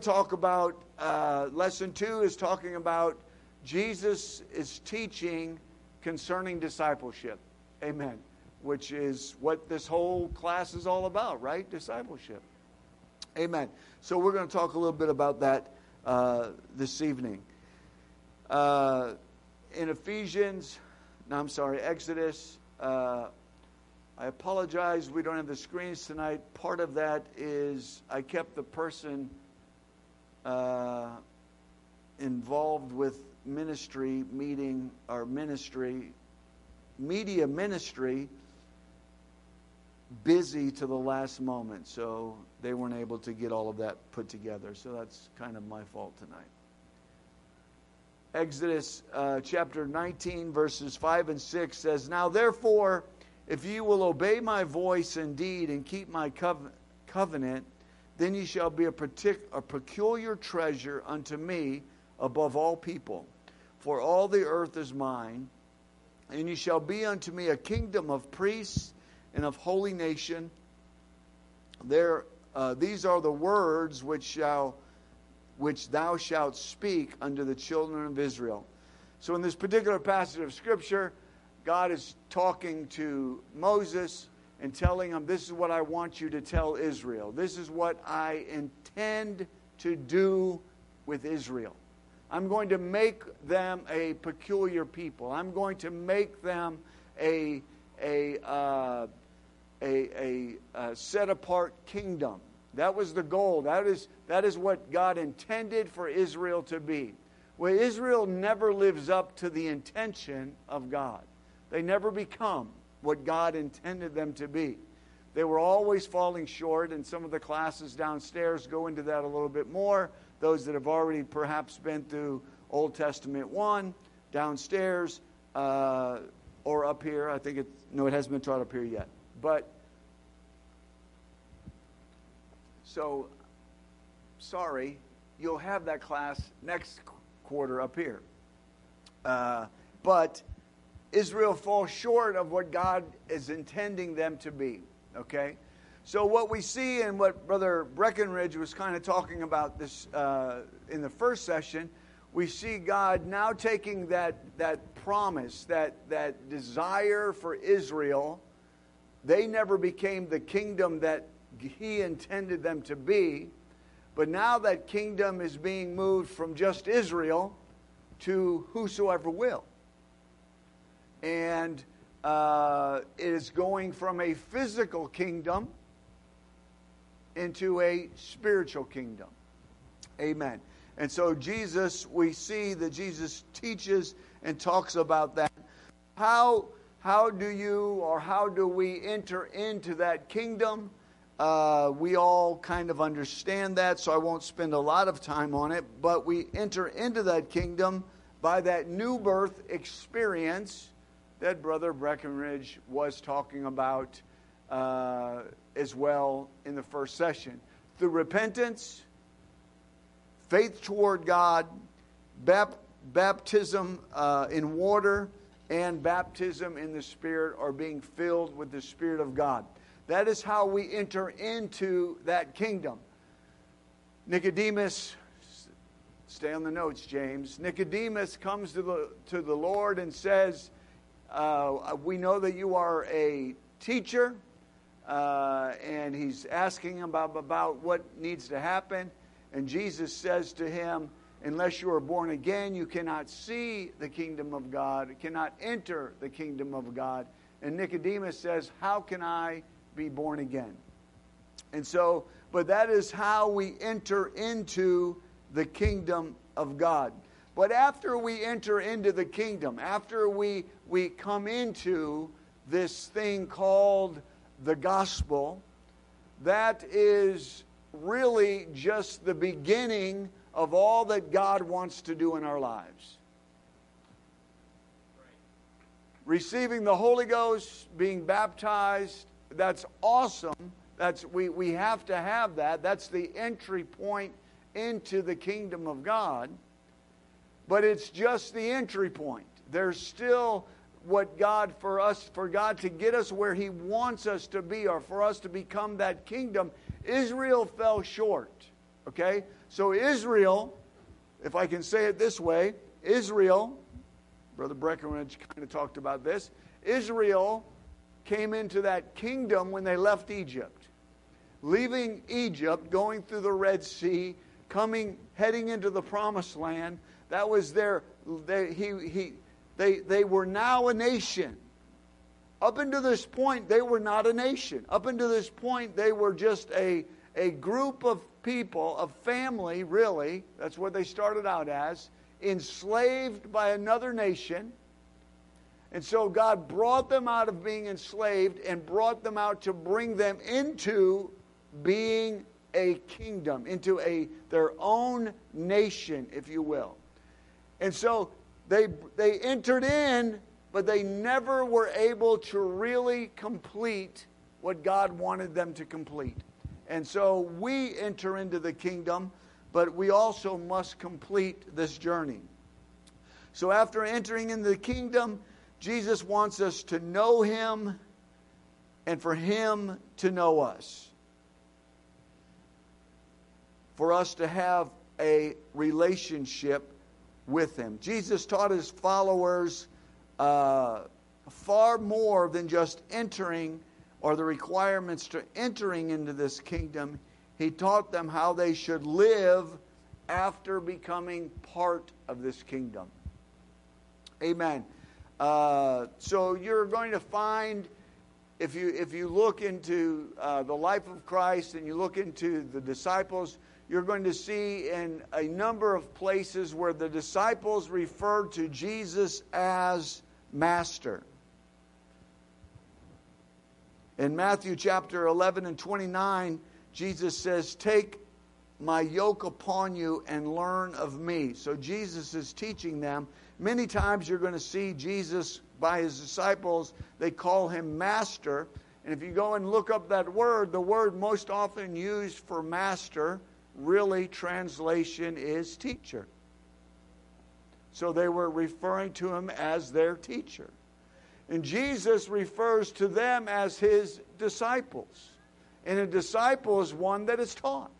to talk about uh, lesson two is talking about Jesus is teaching concerning discipleship. Amen. Which is what this whole class is all about, right? Discipleship. Amen. So we're going to talk a little bit about that uh, this evening. Uh, in Ephesians, no, I'm sorry, Exodus. Uh, I apologize, we don't have the screens tonight. Part of that is I kept the person uh, involved with ministry meeting or ministry, media ministry, busy to the last moment. So they weren't able to get all of that put together. So that's kind of my fault tonight. Exodus uh, chapter 19, verses 5 and 6 says, Now therefore, if you will obey my voice indeed and keep my covenant, then ye shall be a, partic- a peculiar treasure unto me above all people. For all the earth is mine, and ye shall be unto me a kingdom of priests and of holy nation. There, uh, these are the words which shall which thou shalt speak unto the children of Israel. So, in this particular passage of Scripture, God is talking to Moses and telling them, This is what I want you to tell Israel. This is what I intend to do with Israel. I'm going to make them a peculiar people. I'm going to make them a, a, uh, a, a, a set apart kingdom. That was the goal. That is, that is what God intended for Israel to be. Well, Israel never lives up to the intention of God. They never become what God intended them to be. They were always falling short, and some of the classes downstairs go into that a little bit more. Those that have already perhaps been through Old Testament 1, downstairs, uh, or up here. I think it, no, it hasn't been taught up here yet. But So, sorry, you'll have that class next quarter up here. Uh, but Israel falls short of what God is intending them to be. Okay? So, what we see and what Brother Breckenridge was kind of talking about this uh, in the first session, we see God now taking that, that promise, that, that desire for Israel. They never became the kingdom that he intended them to be. But now that kingdom is being moved from just Israel to whosoever will. And uh, it is going from a physical kingdom into a spiritual kingdom. Amen. And so, Jesus, we see that Jesus teaches and talks about that. How, how do you or how do we enter into that kingdom? Uh, we all kind of understand that, so I won't spend a lot of time on it. But we enter into that kingdom by that new birth experience that Brother Breckenridge was talking about uh, as well in the first session. Through repentance, faith toward God, bap- baptism uh, in water, and baptism in the Spirit, or being filled with the Spirit of God. That is how we enter into that kingdom. Nicodemus, stay on the notes, James. Nicodemus comes to the, to the Lord and says, uh, We know that you are a teacher. Uh, and he's asking about, about what needs to happen. And Jesus says to him, Unless you are born again, you cannot see the kingdom of God, cannot enter the kingdom of God. And Nicodemus says, How can I be born again. And so, but that is how we enter into the kingdom of God. But after we enter into the kingdom, after we, we come into this thing called the gospel, that is really just the beginning of all that God wants to do in our lives. Receiving the Holy Ghost, being baptized, that's awesome. That's we, we have to have that. That's the entry point into the kingdom of God. But it's just the entry point. There's still what God for us for God to get us where he wants us to be or for us to become that kingdom. Israel fell short. Okay? So Israel, if I can say it this way, Israel, Brother Breckenridge kind of talked about this, Israel came into that kingdom when they left Egypt. Leaving Egypt, going through the Red Sea, coming, heading into the promised land, that was their, they, he, he, they, they were now a nation. Up until this point, they were not a nation. Up until this point, they were just a, a group of people, a family, really. That's what they started out as, enslaved by another nation. And so God brought them out of being enslaved and brought them out to bring them into being a kingdom, into a their own nation, if you will. And so they they entered in but they never were able to really complete what God wanted them to complete. And so we enter into the kingdom, but we also must complete this journey. So after entering into the kingdom, Jesus wants us to know him and for him to know us. For us to have a relationship with him. Jesus taught his followers uh, far more than just entering or the requirements to entering into this kingdom. He taught them how they should live after becoming part of this kingdom. Amen. Uh, so you're going to find, if you if you look into uh, the life of Christ and you look into the disciples, you're going to see in a number of places where the disciples referred to Jesus as master. In Matthew chapter 11 and 29, Jesus says, Take my yoke upon you and learn of me. So Jesus is teaching them. Many times you're going to see Jesus by his disciples, they call him master. And if you go and look up that word, the word most often used for master, really translation is teacher. So they were referring to him as their teacher. And Jesus refers to them as his disciples. And a disciple is one that is taught.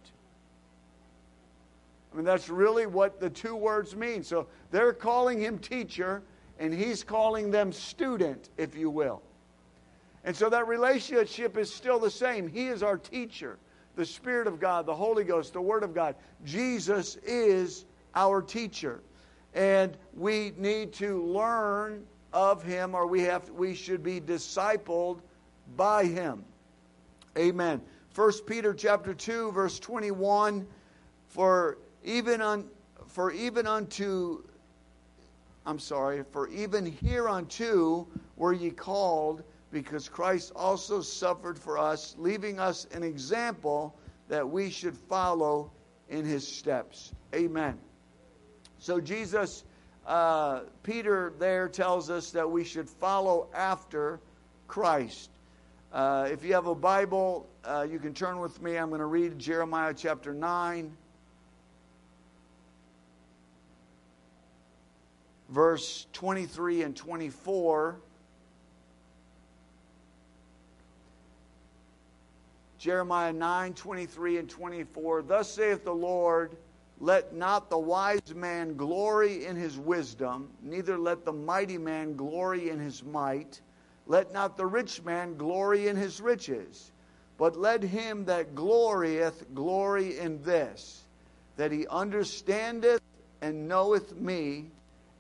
I mean, that's really what the two words mean. So they're calling him teacher, and he's calling them student, if you will. And so that relationship is still the same. He is our teacher, the Spirit of God, the Holy Ghost, the Word of God. Jesus is our teacher. And we need to learn of him or we have we should be discipled by him. Amen. First peter chapter 2 verse 21 for even on for even unto i'm sorry for even hereunto were ye called because christ also suffered for us leaving us an example that we should follow in his steps amen so Jesus, uh, Peter there tells us that we should follow after Christ. Uh, if you have a Bible, uh, you can turn with me. I'm going to read Jeremiah chapter 9, verse 23 and 24. Jeremiah 9, 23 and 24. Thus saith the Lord let not the wise man glory in his wisdom, neither let the mighty man glory in his might. Let not the rich man glory in his riches, but let him that glorieth glory in this, that he understandeth and knoweth me,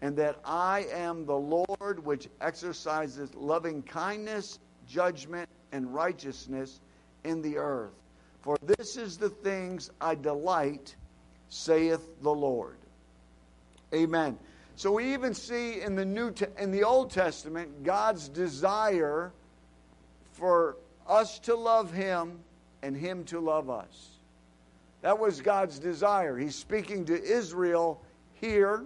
and that I am the Lord which exerciseth loving kindness, judgment, and righteousness in the earth. For this is the things I delight saith the Lord. Amen. So we even see in the New in the Old Testament God's desire for us to love him and him to love us. That was God's desire. He's speaking to Israel here,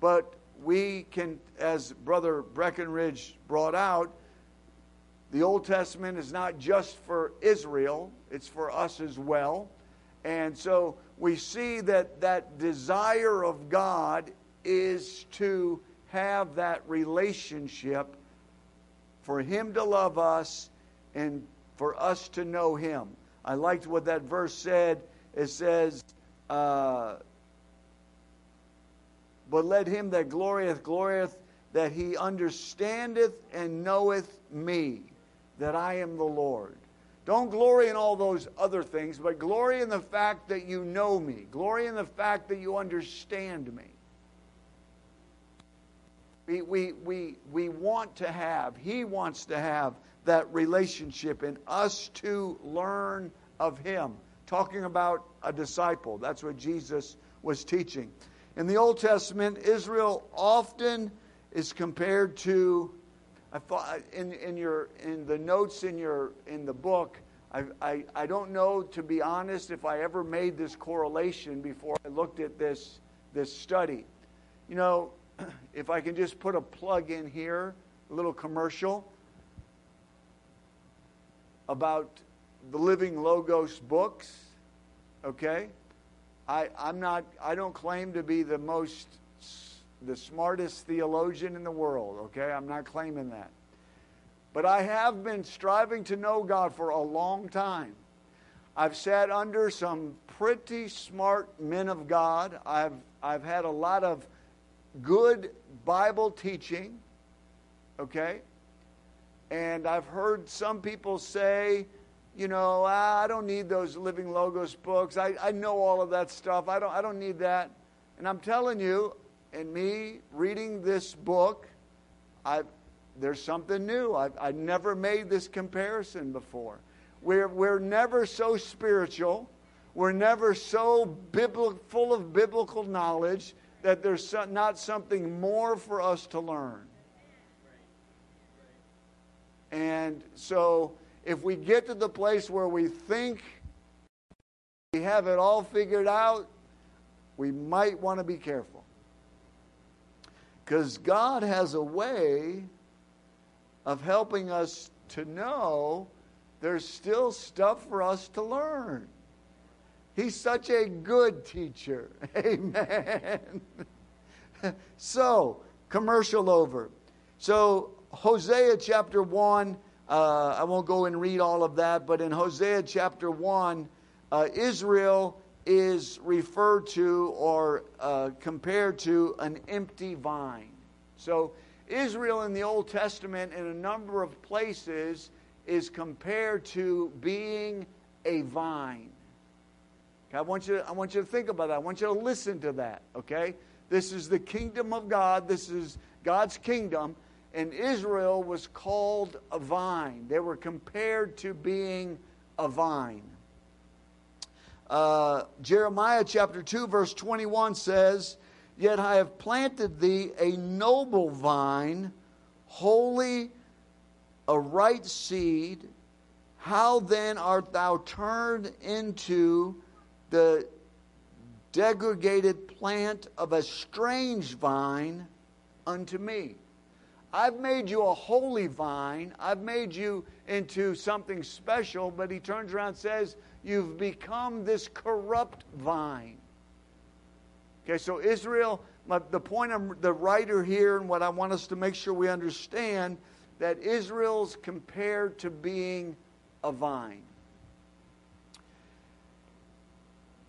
but we can as brother Breckenridge brought out, the Old Testament is not just for Israel, it's for us as well. And so we see that that desire of God is to have that relationship for Him to love us and for us to know Him. I liked what that verse said it says, uh, But let him that glorieth, glorieth, that he understandeth and knoweth me, that I am the Lord. Don't glory in all those other things, but glory in the fact that you know me. Glory in the fact that you understand me. We, we, we, we want to have, he wants to have that relationship in us to learn of him. Talking about a disciple. That's what Jesus was teaching. In the Old Testament, Israel often is compared to I thought uh, in, in your in the notes in your in the book, I, I, I don't know to be honest if I ever made this correlation before I looked at this this study. You know, if I can just put a plug in here, a little commercial about the Living Logos books, okay? I, I'm not, I don't claim to be the most, the smartest theologian in the world, okay? I'm not claiming that. But I have been striving to know God for a long time. I've sat under some pretty smart men of God. I've, I've had a lot of good Bible teaching, okay? And I've heard some people say, you know, ah, I don't need those Living Logos books. I, I know all of that stuff. I don't, I don't need that. And I'm telling you, in me reading this book, I, there's something new. I've, I've never made this comparison before. We're, we're never so spiritual. We're never so biblical, full of biblical knowledge that there's not something more for us to learn. And so, if we get to the place where we think we have it all figured out, we might want to be careful. Because God has a way of helping us to know there's still stuff for us to learn. He's such a good teacher. Amen. so, commercial over. So, Hosea chapter 1, uh, I won't go and read all of that, but in Hosea chapter 1, uh, Israel is referred to or uh, compared to an empty vine. So, Israel in the Old Testament, in a number of places, is compared to being a vine. I want you to, I want you to think about that. I want you to listen to that, okay? This is the kingdom of God. This is God's kingdom. And Israel was called a vine. They were compared to being a vine. Uh, Jeremiah chapter 2, verse 21 says, Yet I have planted thee a noble vine, holy, a right seed. How then art thou turned into the degraded plant of a strange vine unto me. I've made you a holy vine. I've made you into something special, but he turns around and says, You've become this corrupt vine. Okay, so Israel, the point of the writer here, and what I want us to make sure we understand, that Israel's compared to being a vine.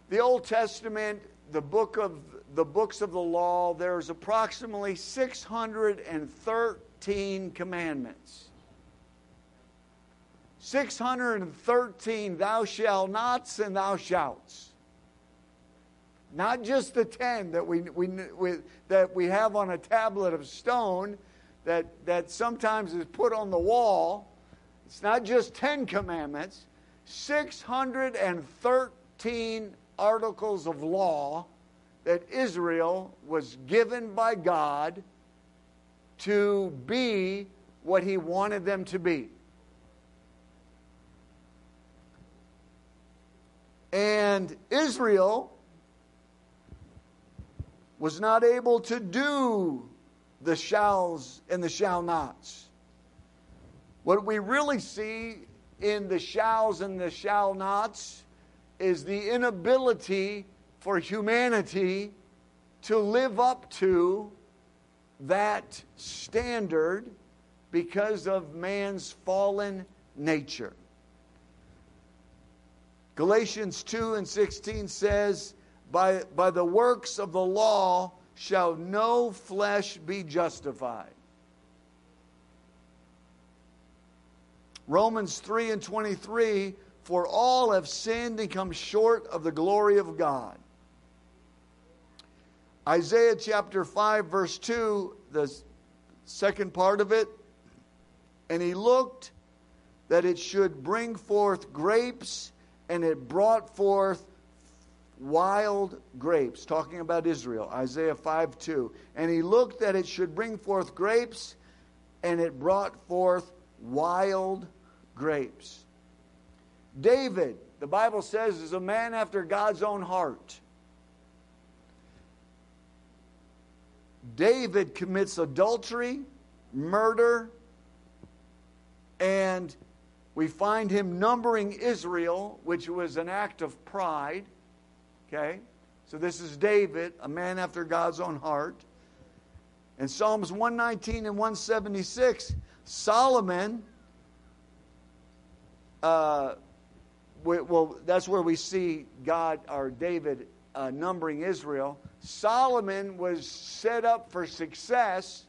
The Old Testament, the book of the books of the law, there's approximately 613 commandments. 613 thou shalt nots and thou shalts. Not just the 10 that we, we, we, that we have on a tablet of stone that, that sometimes is put on the wall. It's not just 10 commandments. 613 articles of law that Israel was given by God to be what he wanted them to be. And Israel was not able to do the shalls and the shall nots. What we really see in the shalls and the shall nots is the inability for humanity to live up to that standard because of man's fallen nature. Galatians 2 and 16 says, by, by the works of the law shall no flesh be justified. Romans 3 and 23, for all have sinned and come short of the glory of God. Isaiah chapter 5, verse 2, the second part of it, and he looked that it should bring forth grapes, and it brought forth wild grapes, talking about Israel, Isaiah 5 2. And he looked that it should bring forth grapes, and it brought forth wild grapes. David, the Bible says, is a man after God's own heart. David commits adultery, murder, and we find him numbering Israel, which was an act of pride. Okay? So this is David, a man after God's own heart. In Psalms 119 and 176, Solomon, uh, well, that's where we see God or David uh, numbering Israel. Solomon was set up for success.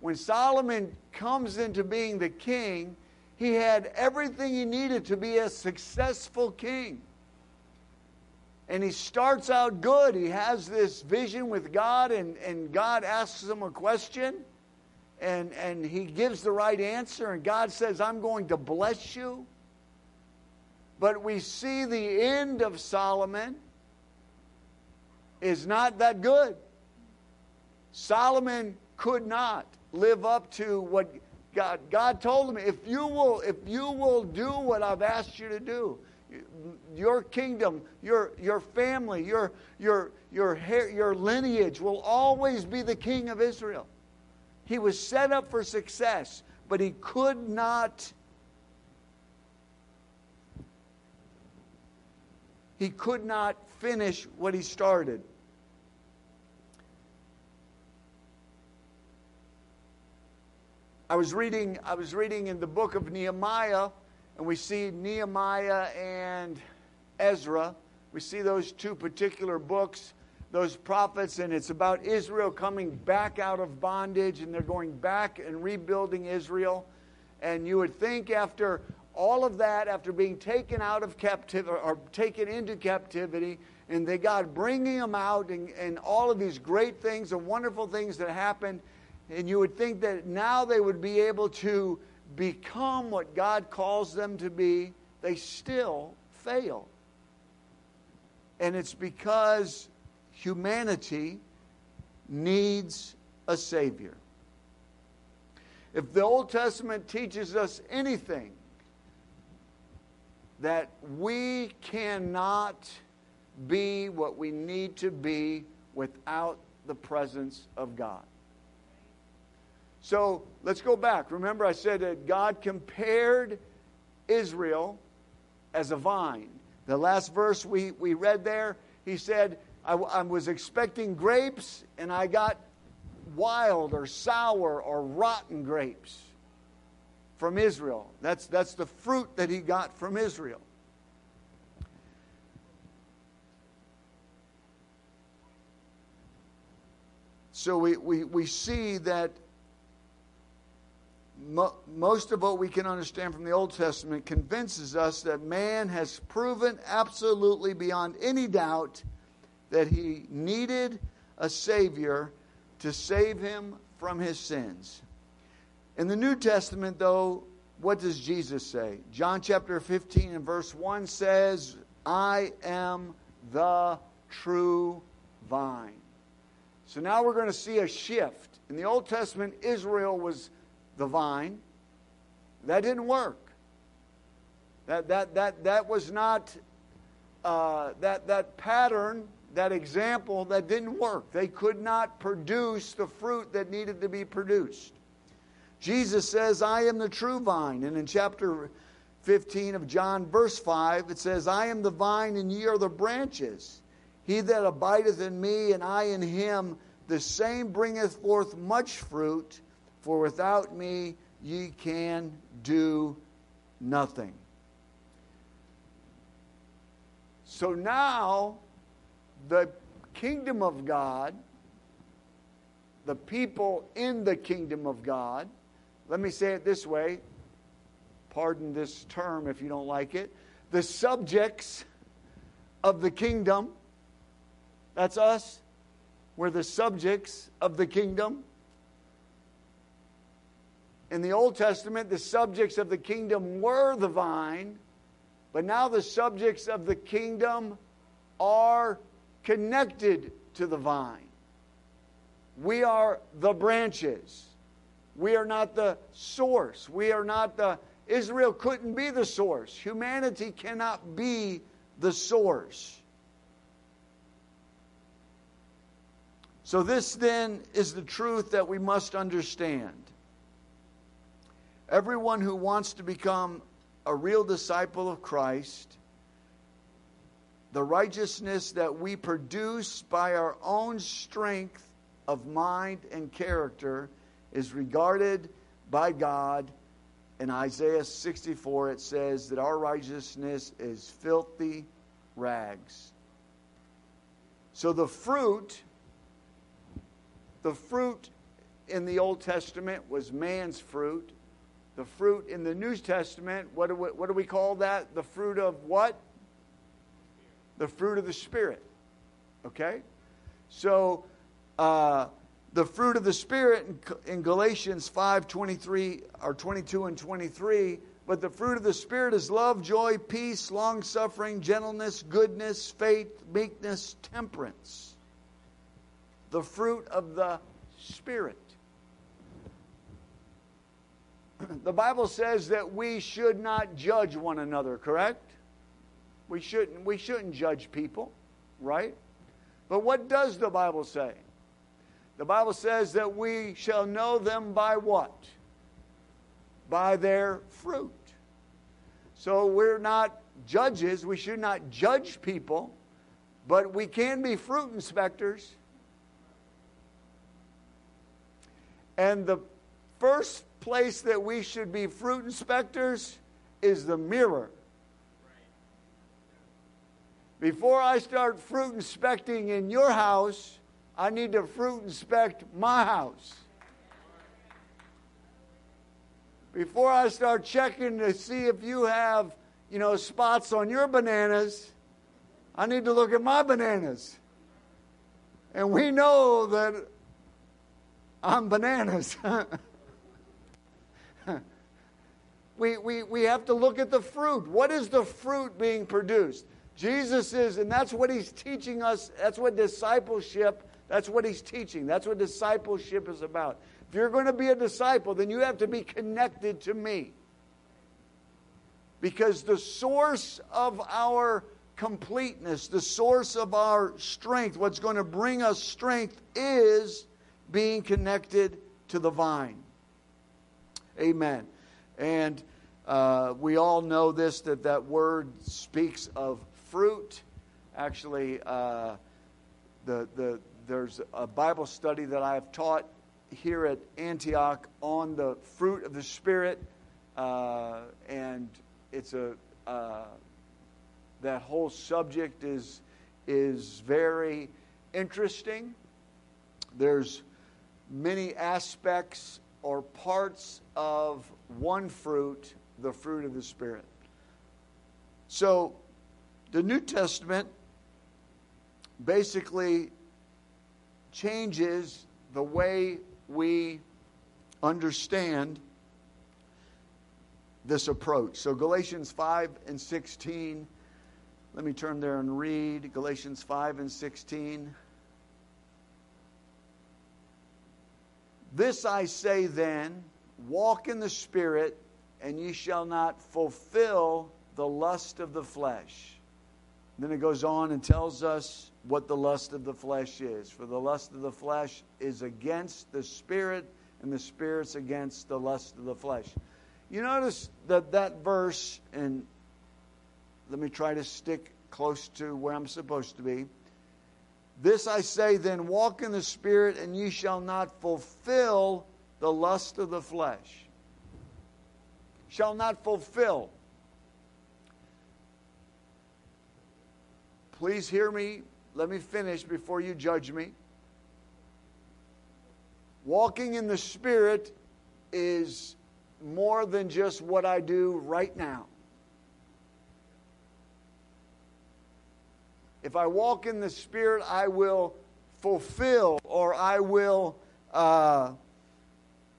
When Solomon comes into being the king, he had everything he needed to be a successful king. And he starts out good. He has this vision with God, and, and God asks him a question, and, and he gives the right answer, and God says, I'm going to bless you. But we see the end of Solomon is not that good. Solomon could not live up to what God God told him if you will if you will do what I've asked you to do your kingdom your your family your your your your lineage will always be the king of Israel. He was set up for success but he could not he could not finish what he started I was reading I was reading in the book of Nehemiah and we see Nehemiah and Ezra. We see those two particular books, those prophets and it's about Israel coming back out of bondage and they're going back and rebuilding Israel. And you would think after all of that after being taken out of captivity or taken into captivity and they God bringing them out and, and all of these great things and wonderful things that happened and you would think that now they would be able to become what God calls them to be. They still fail. And it's because humanity needs a Savior. If the Old Testament teaches us anything, that we cannot be what we need to be without the presence of God. So let's go back. Remember, I said that God compared Israel as a vine. The last verse we, we read there, he said, I, I was expecting grapes and I got wild or sour or rotten grapes from Israel. That's, that's the fruit that he got from Israel. So we, we, we see that mo- most of what we can understand from the Old Testament convinces us that man has proven absolutely beyond any doubt that he needed a Savior to save him from his sins. In the New Testament, though, what does Jesus say? John chapter 15 and verse 1 says, I am the true vine. So now we're going to see a shift. In the Old Testament, Israel was the vine. That didn't work. That, that, that, that was not, uh, that, that pattern, that example, that didn't work. They could not produce the fruit that needed to be produced. Jesus says, I am the true vine. And in chapter 15 of John, verse 5, it says, I am the vine and ye are the branches. He that abideth in me and I in him, the same bringeth forth much fruit. For without me ye can do nothing. So now, the kingdom of God, the people in the kingdom of God, let me say it this way pardon this term if you don't like it the subjects of the kingdom, that's us, we're the subjects of the kingdom. In the Old Testament, the subjects of the kingdom were the vine, but now the subjects of the kingdom are connected to the vine. We are the branches. We are not the source. We are not the. Israel couldn't be the source. Humanity cannot be the source. So, this then is the truth that we must understand. Everyone who wants to become a real disciple of Christ, the righteousness that we produce by our own strength of mind and character is regarded by God. In Isaiah 64, it says that our righteousness is filthy rags. So the fruit, the fruit in the Old Testament was man's fruit. The fruit in the New Testament, what do we, what do we call that? The fruit of what? The fruit of the Spirit. Okay? So, uh, the fruit of the Spirit in, in Galatians 5 23 or 22 and 23 but the fruit of the Spirit is love, joy, peace, long suffering, gentleness, goodness, faith, meekness, temperance. The fruit of the Spirit. The Bible says that we should not judge one another, correct? We shouldn't, we shouldn't judge people, right? But what does the Bible say? The Bible says that we shall know them by what? by their fruit. So we're not judges. We should not judge people, but we can be fruit inspectors. And the first place that we should be fruit inspectors is the mirror. Before I start fruit inspecting in your house, I need to fruit inspect my house. before I start checking to see if you have, you know, spots on your bananas, I need to look at my bananas. And we know that I'm bananas. we, we, we have to look at the fruit. What is the fruit being produced? Jesus is, and that's what he's teaching us. That's what discipleship, that's what he's teaching. That's what discipleship is about. If you're going to be a disciple, then you have to be connected to me. Because the source of our completeness, the source of our strength, what's going to bring us strength is being connected to the vine. Amen. And uh, we all know this that that word speaks of fruit. Actually, uh, the, the, there's a Bible study that I have taught here at Antioch on the fruit of the Spirit, uh, and it's a uh, that whole subject is is very interesting. There's many aspects or parts of one fruit, the fruit of the Spirit. So, the New Testament basically changes the way we understand this approach. So, Galatians 5 and 16, let me turn there and read Galatians 5 and 16. This I say then walk in the Spirit, and ye shall not fulfill the lust of the flesh. Then it goes on and tells us what the lust of the flesh is. For the lust of the flesh is against the spirit, and the spirit's against the lust of the flesh. You notice that that verse, and let me try to stick close to where I'm supposed to be. This I say then, walk in the Spirit, and ye shall not fulfill the lust of the flesh. Shall not fulfill. please hear me. Let me finish before you judge me. Walking in the Spirit is more than just what I do right now. If I walk in the Spirit, I will fulfill or I will. Uh,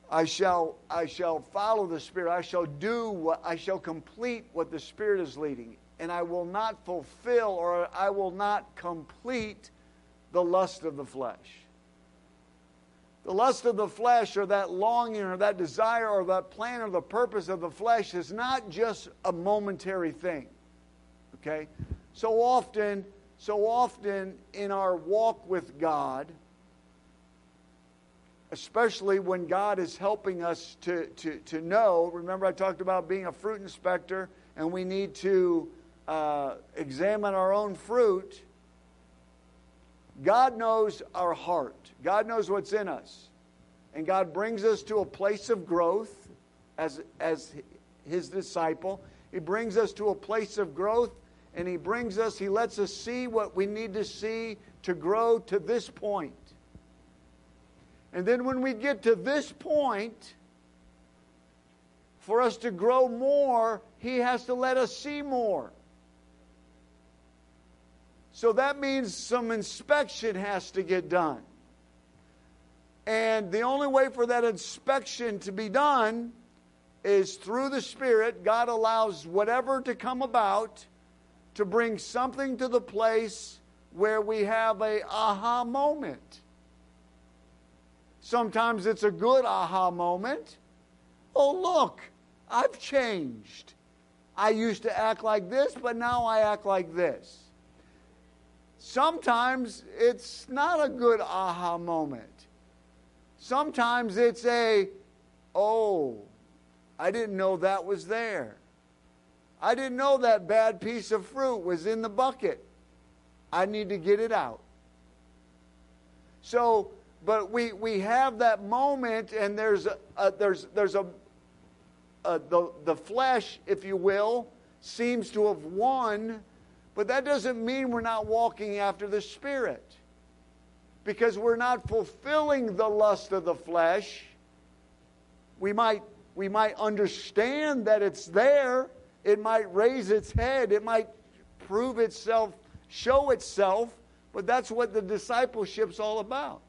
I shall, I shall follow the Spirit. I shall do what, I shall complete what the Spirit is leading. And I will not fulfill or I will not complete the lust of the flesh. The lust of the flesh or that longing or that desire or that plan or the purpose of the flesh is not just a momentary thing. Okay? So often, so often in our walk with God, especially when God is helping us to, to, to know. Remember, I talked about being a fruit inspector, and we need to uh, examine our own fruit. God knows our heart, God knows what's in us. And God brings us to a place of growth as, as His disciple. He brings us to a place of growth, and He brings us, He lets us see what we need to see to grow to this point. And then when we get to this point, for us to grow more, He has to let us see more. So that means some inspection has to get done. And the only way for that inspection to be done is through the Spirit. God allows whatever to come about to bring something to the place where we have a aha moment. Sometimes it's a good aha moment. Oh, look, I've changed. I used to act like this, but now I act like this. Sometimes it's not a good aha moment. Sometimes it's a, oh, I didn't know that was there. I didn't know that bad piece of fruit was in the bucket. I need to get it out. So but we, we have that moment, and there's a, a there's there's a, a, the the flesh, if you will, seems to have won, but that doesn't mean we're not walking after the Spirit, because we're not fulfilling the lust of the flesh. We might we might understand that it's there. It might raise its head. It might prove itself, show itself. But that's what the discipleship's all about.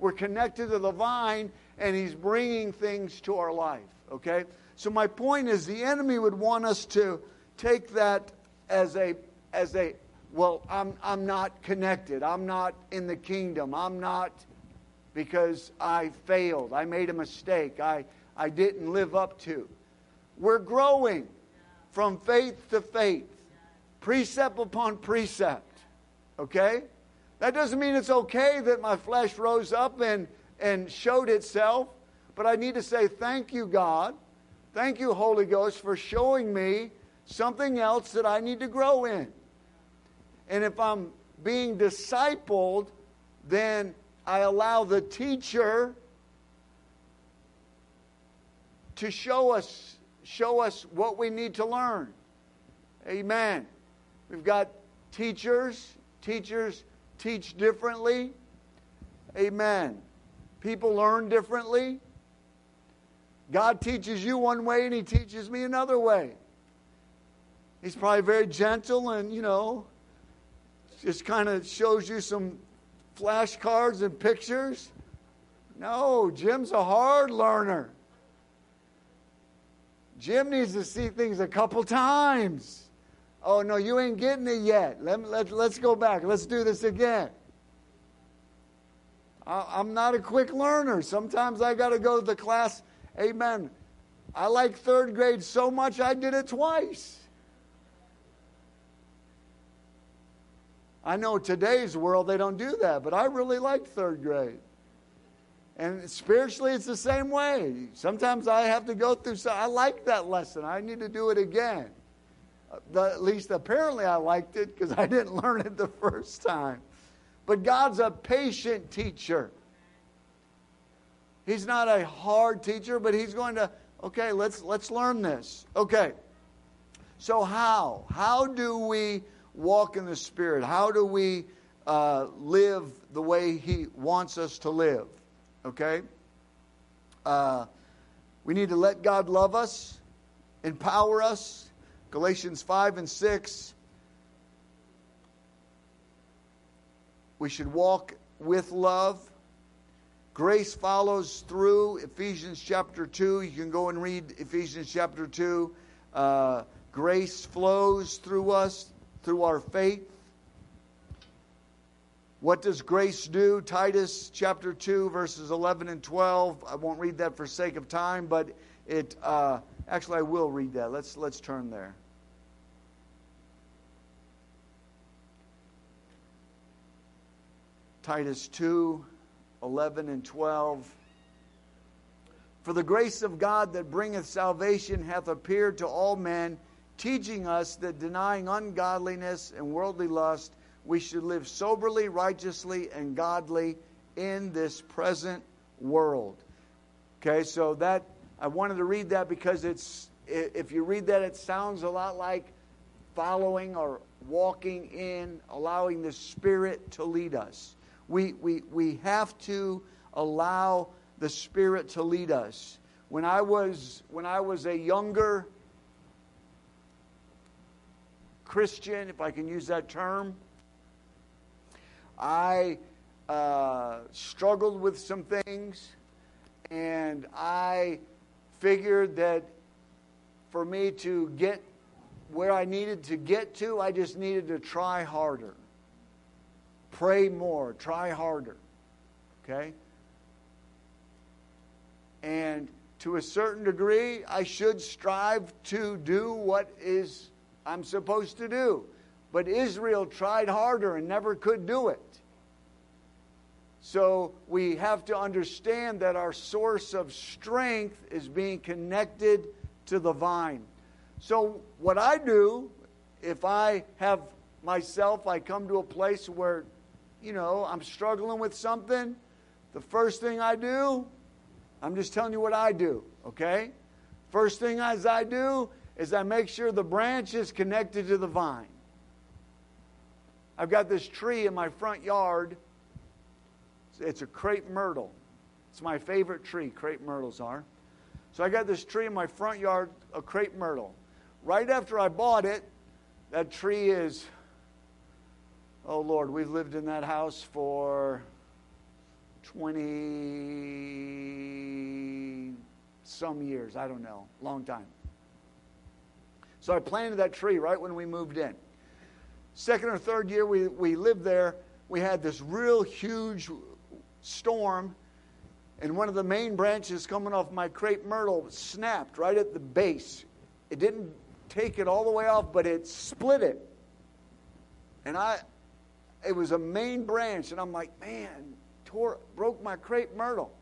We're connected to the vine, and He's bringing things to our life. Okay? So, my point is the enemy would want us to take that as a, as a well, I'm, I'm not connected. I'm not in the kingdom. I'm not because I failed. I made a mistake. I, I didn't live up to. We're growing from faith to faith, precept upon precept. Okay? That doesn't mean it's okay that my flesh rose up and, and showed itself, but I need to say, Thank you, God. Thank you, Holy Ghost, for showing me something else that I need to grow in. And if I'm being discipled, then I allow the teacher to show us show us what we need to learn. Amen. We've got teachers, teachers teach differently. Amen. People learn differently. God teaches you one way and He teaches me another way. He's probably very gentle and, you know, just kind of shows you some flashcards and pictures. No, Jim's a hard learner. Jim needs to see things a couple times. Oh, no, you ain't getting it yet. Let, let, let's go back. Let's do this again. I, am not a quick learner. Sometimes I got to go to the class. Amen. I like third grade so much I did it twice. I know today's world they don't do that, but I really liked third grade. And spiritually, it's the same way. Sometimes I have to go through. So I like that lesson. I need to do it again. The, at least apparently I liked it because I didn't learn it the first time. But God's a patient teacher. He's not a hard teacher, but he's going to, okay, let's let's learn this. Okay. So how? How do we walk in the Spirit? How do we uh, live the way He wants us to live? Okay? Uh, we need to let God love us, empower us. Galatians 5 and 6. We should walk with love. Grace follows through Ephesians chapter 2. You can go and read Ephesians chapter 2. Uh, grace flows through us, through our faith. What does grace do? Titus chapter 2, verses 11 and 12. I won't read that for sake of time, but it, uh, actually, I will read that. Let's, let's turn there. Titus 2, 11 and 12. For the grace of God that bringeth salvation hath appeared to all men, teaching us that denying ungodliness and worldly lust, we should live soberly, righteously, and godly in this present world. Okay, so that I wanted to read that because it's if you read that, it sounds a lot like following or walking in, allowing the Spirit to lead us. We, we, we have to allow the Spirit to lead us. When I was, when I was a younger Christian, if I can use that term, I uh, struggled with some things, and I figured that for me to get where I needed to get to, I just needed to try harder, pray more, try harder. Okay? And to a certain degree, I should strive to do what is I'm supposed to do. But Israel tried harder and never could do it. So we have to understand that our source of strength is being connected to the vine. So, what I do, if I have myself, I come to a place where, you know, I'm struggling with something, the first thing I do, I'm just telling you what I do, okay? First thing as I do is I make sure the branch is connected to the vine. I've got this tree in my front yard it's a crepe myrtle. It's my favorite tree, crepe myrtles are. So I got this tree in my front yard, a crepe myrtle. Right after I bought it, that tree is, oh Lord, we've lived in that house for 20 some years. I don't know, long time. So I planted that tree right when we moved in. Second or third year we, we lived there, we had this real huge storm, and one of the main branches coming off my crepe myrtle snapped right at the base. It didn't take it all the way off, but it split it. And I, it was a main branch, and I'm like, man, tore, broke my crepe myrtle.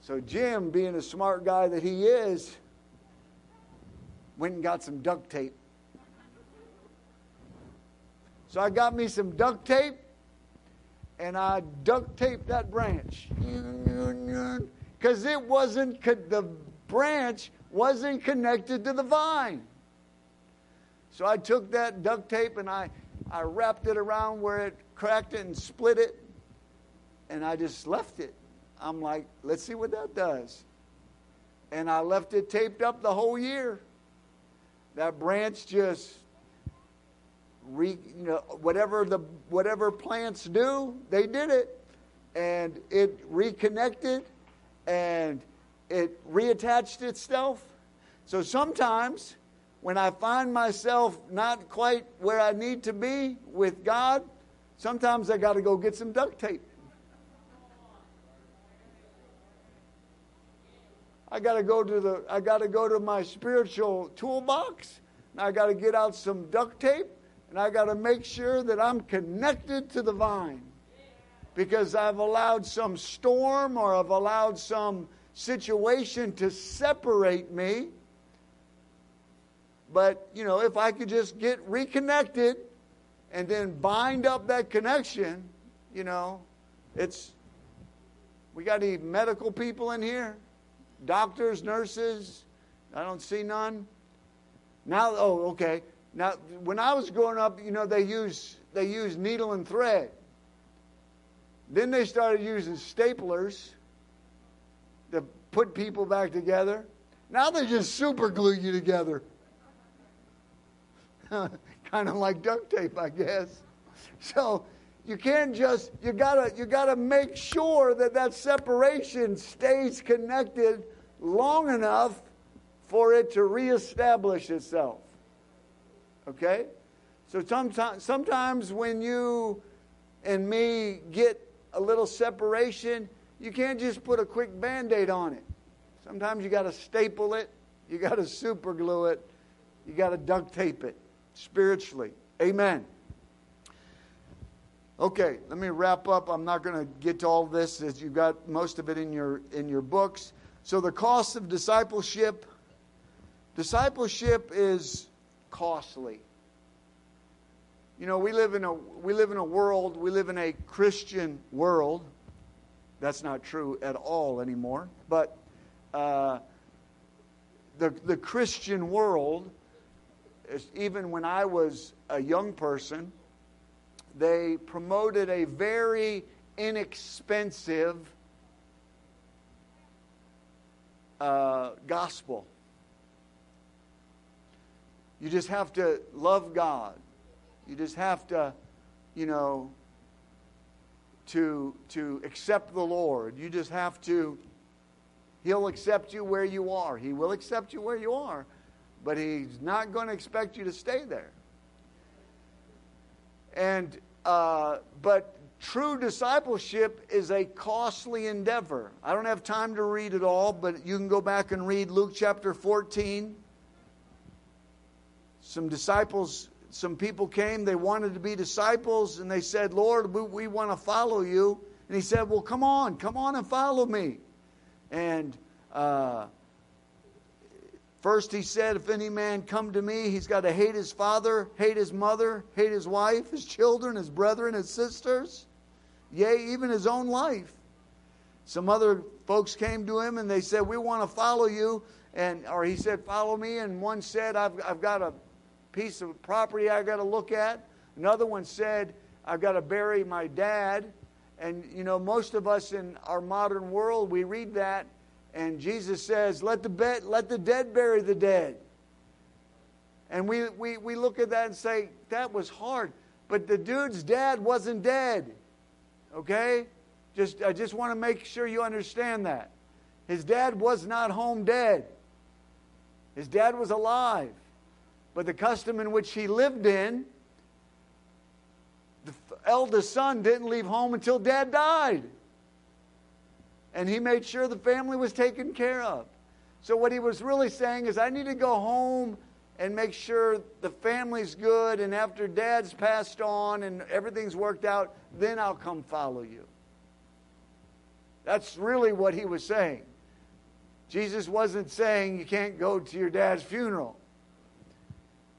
So Jim, being a smart guy that he is, went and got some duct tape. So I got me some duct tape and I duct taped that branch because it wasn't the branch wasn't connected to the vine. So I took that duct tape and I, I wrapped it around where it cracked it and split it, and I just left it. I'm like, let's see what that does. And I left it taped up the whole year. That branch just re, you know, whatever the whatever plants do, they did it, and it reconnected, and it reattached itself. So sometimes, when I find myself not quite where I need to be with God, sometimes I got to go get some duct tape. I got to go to the I got to go to my spiritual toolbox. And I got to get out some duct tape and I got to make sure that I'm connected to the vine because I've allowed some storm or I've allowed some situation to separate me. But, you know, if I could just get reconnected and then bind up that connection, you know, it's. We got any medical people in here? Doctors, nurses? I don't see none. Now, oh, okay. Now, when I was growing up, you know, they use they use needle and thread. Then they started using staplers to put people back together. Now they just super glue you together. kind of like duct tape, I guess. So you can't just you gotta you gotta make sure that that separation stays connected long enough for it to reestablish itself. Okay? So sometimes, sometimes when you and me get a little separation, you can't just put a quick band aid on it. Sometimes you got to staple it, you got to super glue it, you got to duct tape it spiritually. Amen. Okay, let me wrap up. I'm not going to get to all this as you've got most of it in your in your books. So the cost of discipleship discipleship is costly. You know, we live in a we live in a world, we live in a Christian world. That's not true at all anymore. But uh, the the Christian world, even when I was a young person, they promoted a very inexpensive uh, gospel. You just have to love God. You just have to, you know, to to accept the Lord. You just have to He'll accept you where you are. He will accept you where you are, but he's not going to expect you to stay there. And uh, but true discipleship is a costly endeavor. I don't have time to read it all, but you can go back and read Luke chapter 14. Some disciples, some people came, they wanted to be disciples, and they said, Lord, we, we want to follow you. And he said, Well, come on, come on and follow me. And uh, First, he said, If any man come to me, he's got to hate his father, hate his mother, hate his wife, his children, his brethren, his sisters, yea, even his own life. Some other folks came to him and they said, We want to follow you. And, or he said, Follow me. And one said, I've, I've got a piece of property I've got to look at. Another one said, I've got to bury my dad. And, you know, most of us in our modern world, we read that and Jesus says, let the, let the dead bury the dead. And we, we, we look at that and say, that was hard. But the dude's dad wasn't dead. Okay? Just, I just want to make sure you understand that. His dad was not home dead. His dad was alive. But the custom in which he lived in, the eldest son didn't leave home until dad died and he made sure the family was taken care of. So, what he was really saying is, I need to go home and make sure the family's good, and after dad's passed on and everything's worked out, then I'll come follow you. That's really what he was saying. Jesus wasn't saying you can't go to your dad's funeral.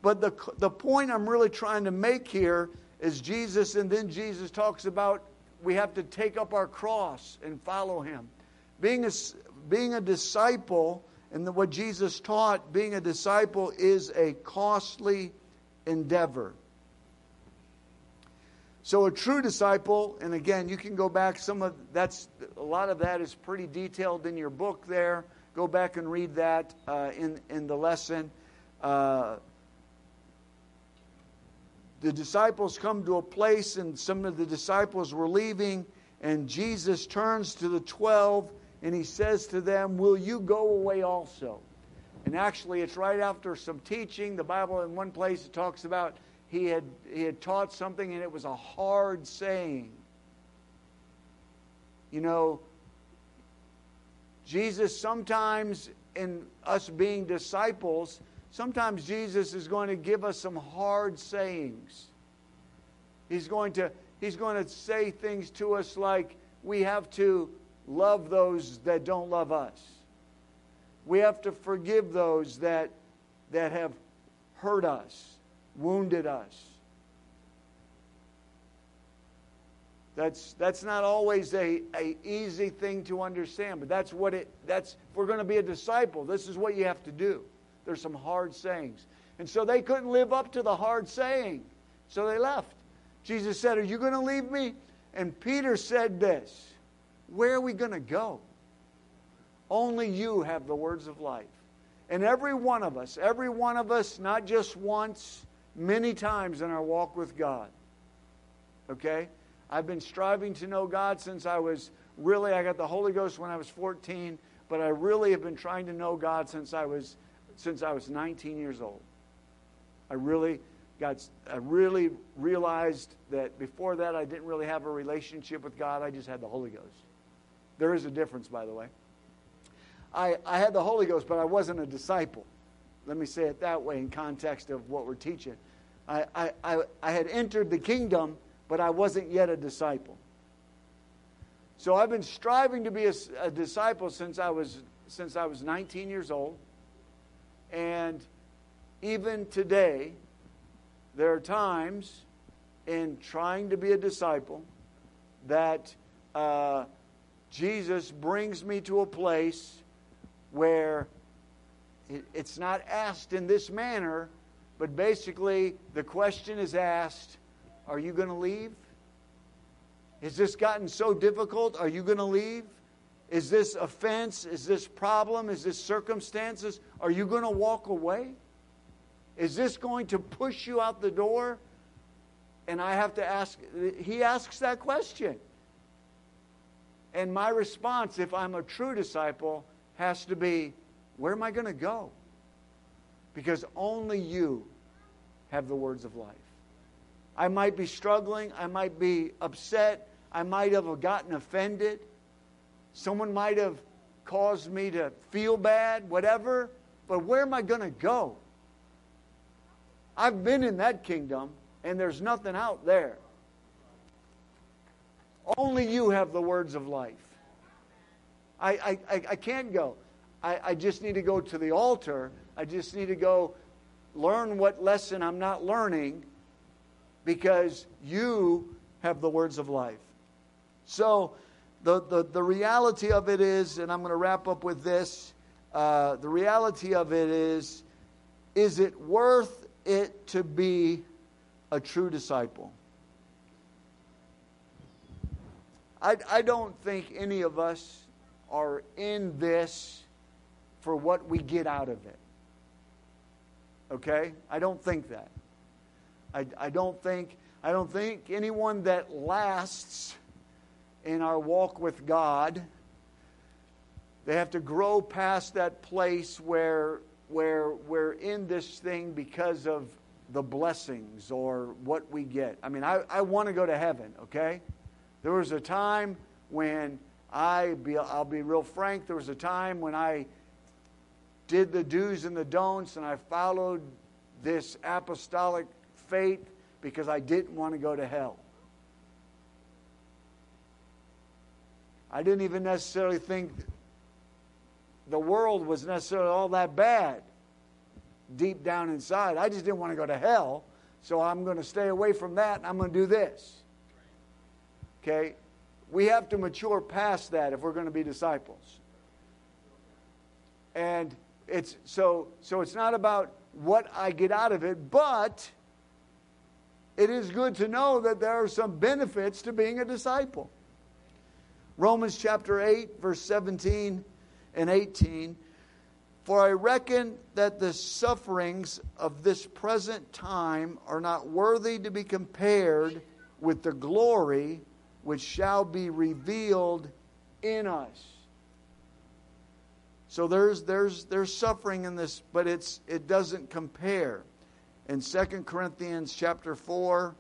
But the, the point I'm really trying to make here is Jesus, and then Jesus talks about we have to take up our cross and follow him. Being a, being a disciple, and the, what Jesus taught, being a disciple is a costly endeavor. So a true disciple, and again, you can go back. Some of that's a lot of that is pretty detailed in your book. There, go back and read that uh, in in the lesson. Uh, the disciples come to a place, and some of the disciples were leaving, and Jesus turns to the 12 and he says to them, Will you go away also? And actually, it's right after some teaching. The Bible, in one place, it talks about he had, he had taught something and it was a hard saying. You know, Jesus sometimes, in us being disciples, sometimes Jesus is going to give us some hard sayings. He's going to, he's going to say things to us like, we have to love those that don't love us. We have to forgive those that, that have hurt us, wounded us. That's, that's not always a, a easy thing to understand, but that's what it that's if we're going to be a disciple, this is what you have to do. There's some hard sayings. And so they couldn't live up to the hard saying. So they left. Jesus said, Are you going to leave me? And Peter said this Where are we going to go? Only you have the words of life. And every one of us, every one of us, not just once, many times in our walk with God. Okay? I've been striving to know God since I was really, I got the Holy Ghost when I was 14, but I really have been trying to know God since I was, since I was 19 years old. I really got, I really realized that before that I didn't really have a relationship with God. I just had the Holy Ghost. There is a difference, by the way. I, I had the Holy Ghost, but I wasn't a disciple. Let me say it that way in context of what we're teaching. I, I, I, I had entered the kingdom, but I wasn't yet a disciple. So I've been striving to be a, a disciple since I was since I was 19 years old, and even today, there are times in trying to be a disciple that uh, Jesus brings me to a place where it's not asked in this manner, but basically the question is asked Are you going to leave? Has this gotten so difficult? Are you going to leave? Is this offense? Is this problem? Is this circumstances? Are you going to walk away? Is this going to push you out the door? And I have to ask, he asks that question. And my response, if I'm a true disciple, has to be, where am I going to go? Because only you have the words of life. I might be struggling. I might be upset. I might have gotten offended. Someone might have caused me to feel bad, whatever. But where am I going to go? I've been in that kingdom, and there's nothing out there. Only you have the words of life. I, I, I can't go. I, I just need to go to the altar. I just need to go learn what lesson I'm not learning because you have the words of life. So, the, the, the reality of it is, and I'm going to wrap up with this uh, the reality of it is, is it worth it to be a true disciple? I, I don't think any of us are in this for what we get out of it. Okay? I don't think that. I, I don't think I don't think anyone that lasts in our walk with God they have to grow past that place where where we're in this thing because of the blessings or what we get. I mean, I, I want to go to heaven, okay? There was a time when I be, I'll be real frank, there was a time when I did the do's and the don'ts and I followed this apostolic faith because I didn't want to go to hell. I didn't even necessarily think the world was necessarily all that bad deep down inside. I just didn't want to go to hell, so I'm going to stay away from that and I'm going to do this. Okay? We have to mature past that if we're going to be disciples. And it's so so it's not about what I get out of it, but it is good to know that there are some benefits to being a disciple. Romans chapter 8 verse 17 and 18 for I reckon that the sufferings of this present time are not worthy to be compared with the glory which shall be revealed in us. So there's there's there's suffering in this, but it's it doesn't compare. In 2 Corinthians chapter 4,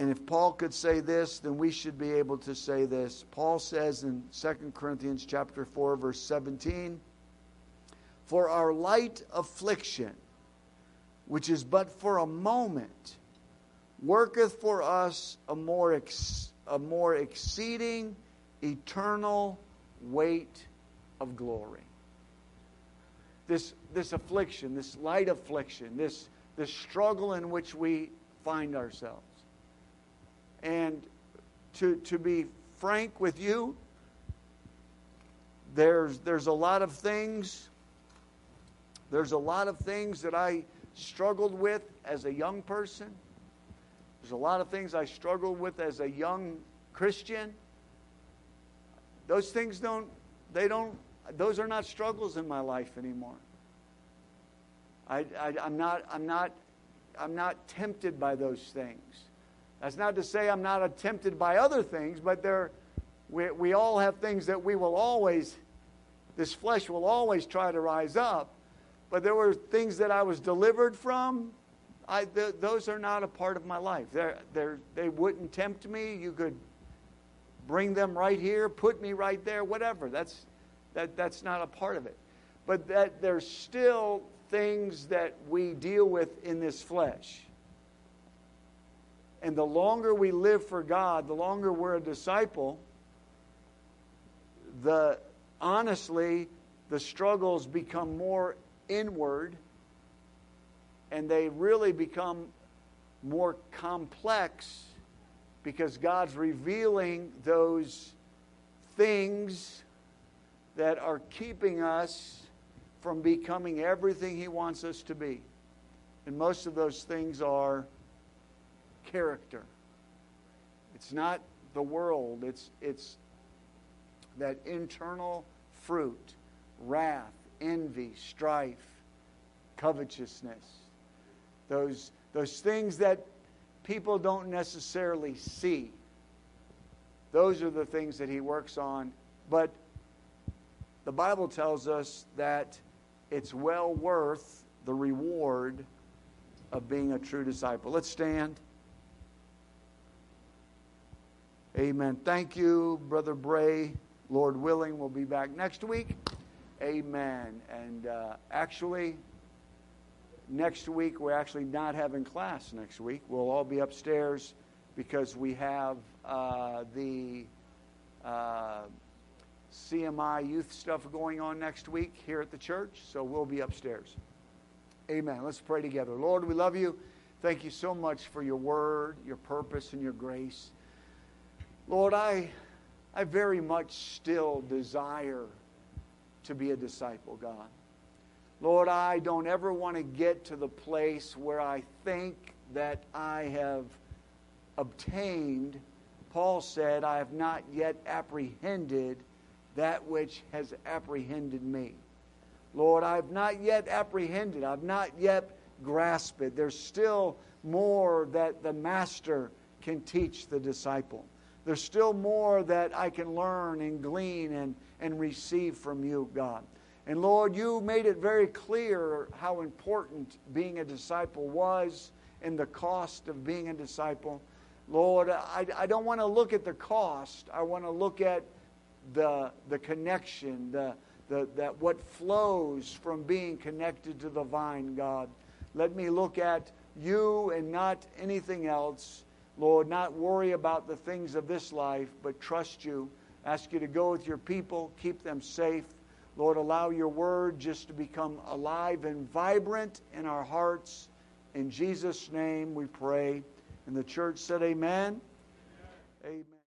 and if Paul could say this, then we should be able to say this. Paul says in 2 Corinthians chapter 4 verse 17, "For our light affliction, which is but for a moment, worketh for us a more, ex, a more exceeding eternal weight of glory. This, this affliction, this light affliction, this, this struggle in which we find ourselves. And to, to be frank with you, there's, there's a lot of things There's a lot of things that I struggled with as a young person. There's a lot of things I struggled with as a young Christian. Those things don't, they don't, those are not struggles in my life anymore. I, I, I'm not, I'm not, I'm not tempted by those things. That's not to say I'm not tempted by other things, but there, we, we all have things that we will always, this flesh will always try to rise up. But there were things that I was delivered from. I, th- those are not a part of my life. They're, they're, they wouldn't tempt me. You could bring them right here, put me right there, whatever. That's, that, that's not a part of it. But that there's still things that we deal with in this flesh. And the longer we live for God, the longer we're a disciple, the honestly, the struggles become more inward and they really become more complex because God's revealing those things that are keeping us from becoming everything He wants us to be. And most of those things are character. It's not the world, it's, it's that internal fruit wrath, envy, strife, covetousness. Those, those things that people don't necessarily see. Those are the things that he works on. But the Bible tells us that it's well worth the reward of being a true disciple. Let's stand. Amen. Thank you, Brother Bray. Lord willing, we'll be back next week. Amen. And uh, actually, next week, we're actually not having class next week. We'll all be upstairs because we have uh, the uh, CMI youth stuff going on next week here at the church. So we'll be upstairs. Amen. Let's pray together. Lord, we love you. Thank you so much for your word, your purpose, and your grace. Lord, I, I very much still desire to be a disciple, God. Lord, I don't ever want to get to the place where I think that I have obtained. Paul said, I have not yet apprehended that which has apprehended me. Lord, I've not yet apprehended, I've not yet grasped it. There's still more that the master can teach the disciple. There's still more that I can learn and glean and, and receive from you, God. And Lord, you made it very clear how important being a disciple was and the cost of being a disciple. Lord, I, I don't want to look at the cost. I want to look at the, the connection, the, the, that what flows from being connected to the vine, God. Let me look at you and not anything else. Lord, not worry about the things of this life, but trust you. Ask you to go with your people, keep them safe. Lord, allow your word just to become alive and vibrant in our hearts. In Jesus' name we pray. And the church said, Amen. Amen.